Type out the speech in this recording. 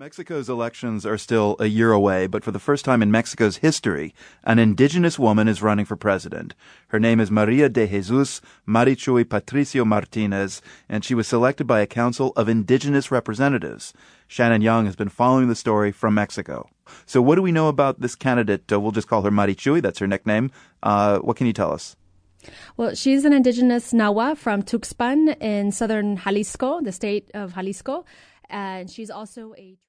Mexico's elections are still a year away, but for the first time in Mexico's history, an indigenous woman is running for president. Her name is Maria de Jesus Marichuy Patricio Martinez, and she was selected by a council of indigenous representatives. Shannon Young has been following the story from Mexico. So, what do we know about this candidate? Uh, we'll just call her Marichuy, that's her nickname. Uh, what can you tell us? Well, she's an indigenous Nahua from Tuxpan in southern Jalisco, the state of Jalisco, and she's also a